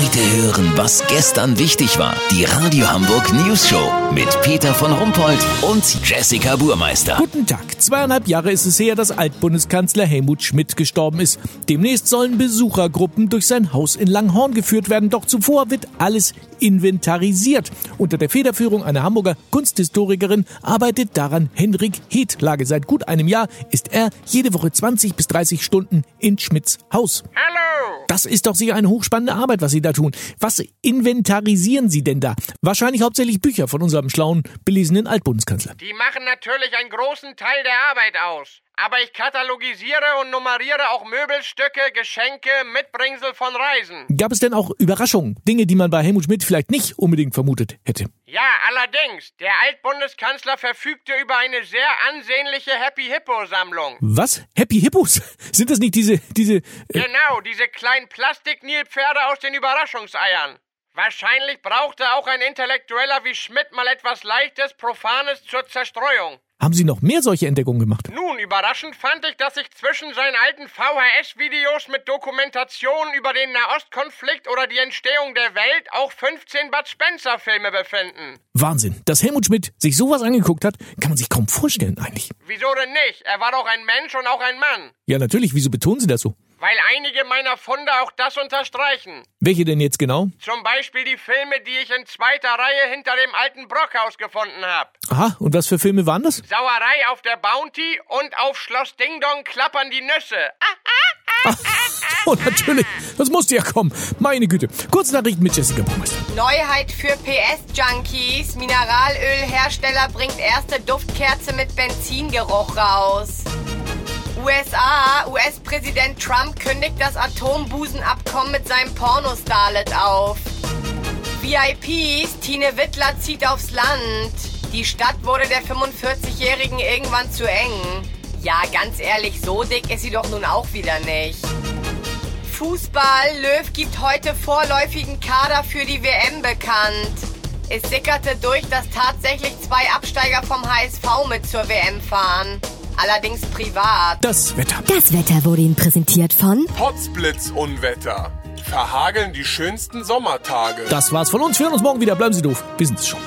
Heute hören, was gestern wichtig war. Die Radio Hamburg News Show mit Peter von Rumpold und Jessica Burmeister. Guten Tag. Zweieinhalb Jahre ist es her, dass Altbundeskanzler Helmut Schmidt gestorben ist. Demnächst sollen Besuchergruppen durch sein Haus in Langhorn geführt werden. Doch zuvor wird alles inventarisiert. Unter der Federführung einer Hamburger Kunsthistorikerin arbeitet daran Henrik Hethlage. Seit gut einem Jahr ist er jede Woche 20 bis 30 Stunden in Schmidts Haus. Hallo! Das ist doch sicher eine hochspannende Arbeit, was Sie da tun. Was inventarisieren Sie denn da? Wahrscheinlich hauptsächlich Bücher von unserem schlauen, belesenen Altbundeskanzler. Die machen natürlich einen großen Teil der Arbeit aus. Aber ich katalogisiere und nummeriere auch Möbelstücke, Geschenke, Mitbringsel von Reisen. Gab es denn auch Überraschungen? Dinge, die man bei Helmut Schmidt vielleicht nicht unbedingt vermutet hätte? Ja, allerdings. Der Altbundeskanzler verfügte über eine sehr ansehnliche Happy Hippo Sammlung. Was? Happy Hippos? Sind das nicht diese, diese... Äh, Genau, diese kleinen Plastik-Nilpferde aus den Überraschungseiern. Wahrscheinlich brauchte auch ein Intellektueller wie Schmidt mal etwas Leichtes, Profanes zur Zerstreuung. haben Sie noch mehr solche Entdeckungen gemacht? Nun, überraschend fand ich, dass sich zwischen seinen alten VHS-Videos mit Dokumentationen über den Nahostkonflikt oder die Entstehung der Welt auch 15 Bud Spencer-Filme befinden. Wahnsinn. Dass Helmut Schmidt sich sowas angeguckt hat, kann man sich kaum vorstellen eigentlich. Wieso denn nicht? Er war doch ein Mensch und auch ein Mann. Ja, natürlich. Wieso betonen Sie das so? Weil einige meiner Funde auch das unterstreichen. Welche denn jetzt genau? Zum Beispiel die Filme, die ich in zweiter Reihe hinter dem alten Brockhaus gefunden habe. Aha, und was für Filme waren das? Sauerei auf der Bounty und auf Schloss Ding Dong klappern die Nüsse. Ah, Oh, natürlich. Das musste ja kommen. Meine Güte. Kurznachrichten mit Jessica Baumeister. Neuheit für PS-Junkies. Mineralölhersteller bringt erste Duftkerze mit Benzingeruch raus. USA, US-Präsident Trump kündigt das Atombusenabkommen mit seinem Pornostarlet auf. VIPs, Tine Wittler zieht aufs Land. Die Stadt wurde der 45-Jährigen irgendwann zu eng. Ja, ganz ehrlich, so dick ist sie doch nun auch wieder nicht. Fußball, Löw gibt heute vorläufigen Kader für die WM bekannt. Es sickerte durch, dass tatsächlich zwei Absteiger vom HSV mit zur WM fahren. Allerdings privat. Das Wetter. Das Wetter wurde Ihnen präsentiert von Potzblitzunwetter. Verhageln die schönsten Sommertage. Das war's von uns. Wir hören uns morgen wieder. Bleiben Sie doof. Wir sind's schon.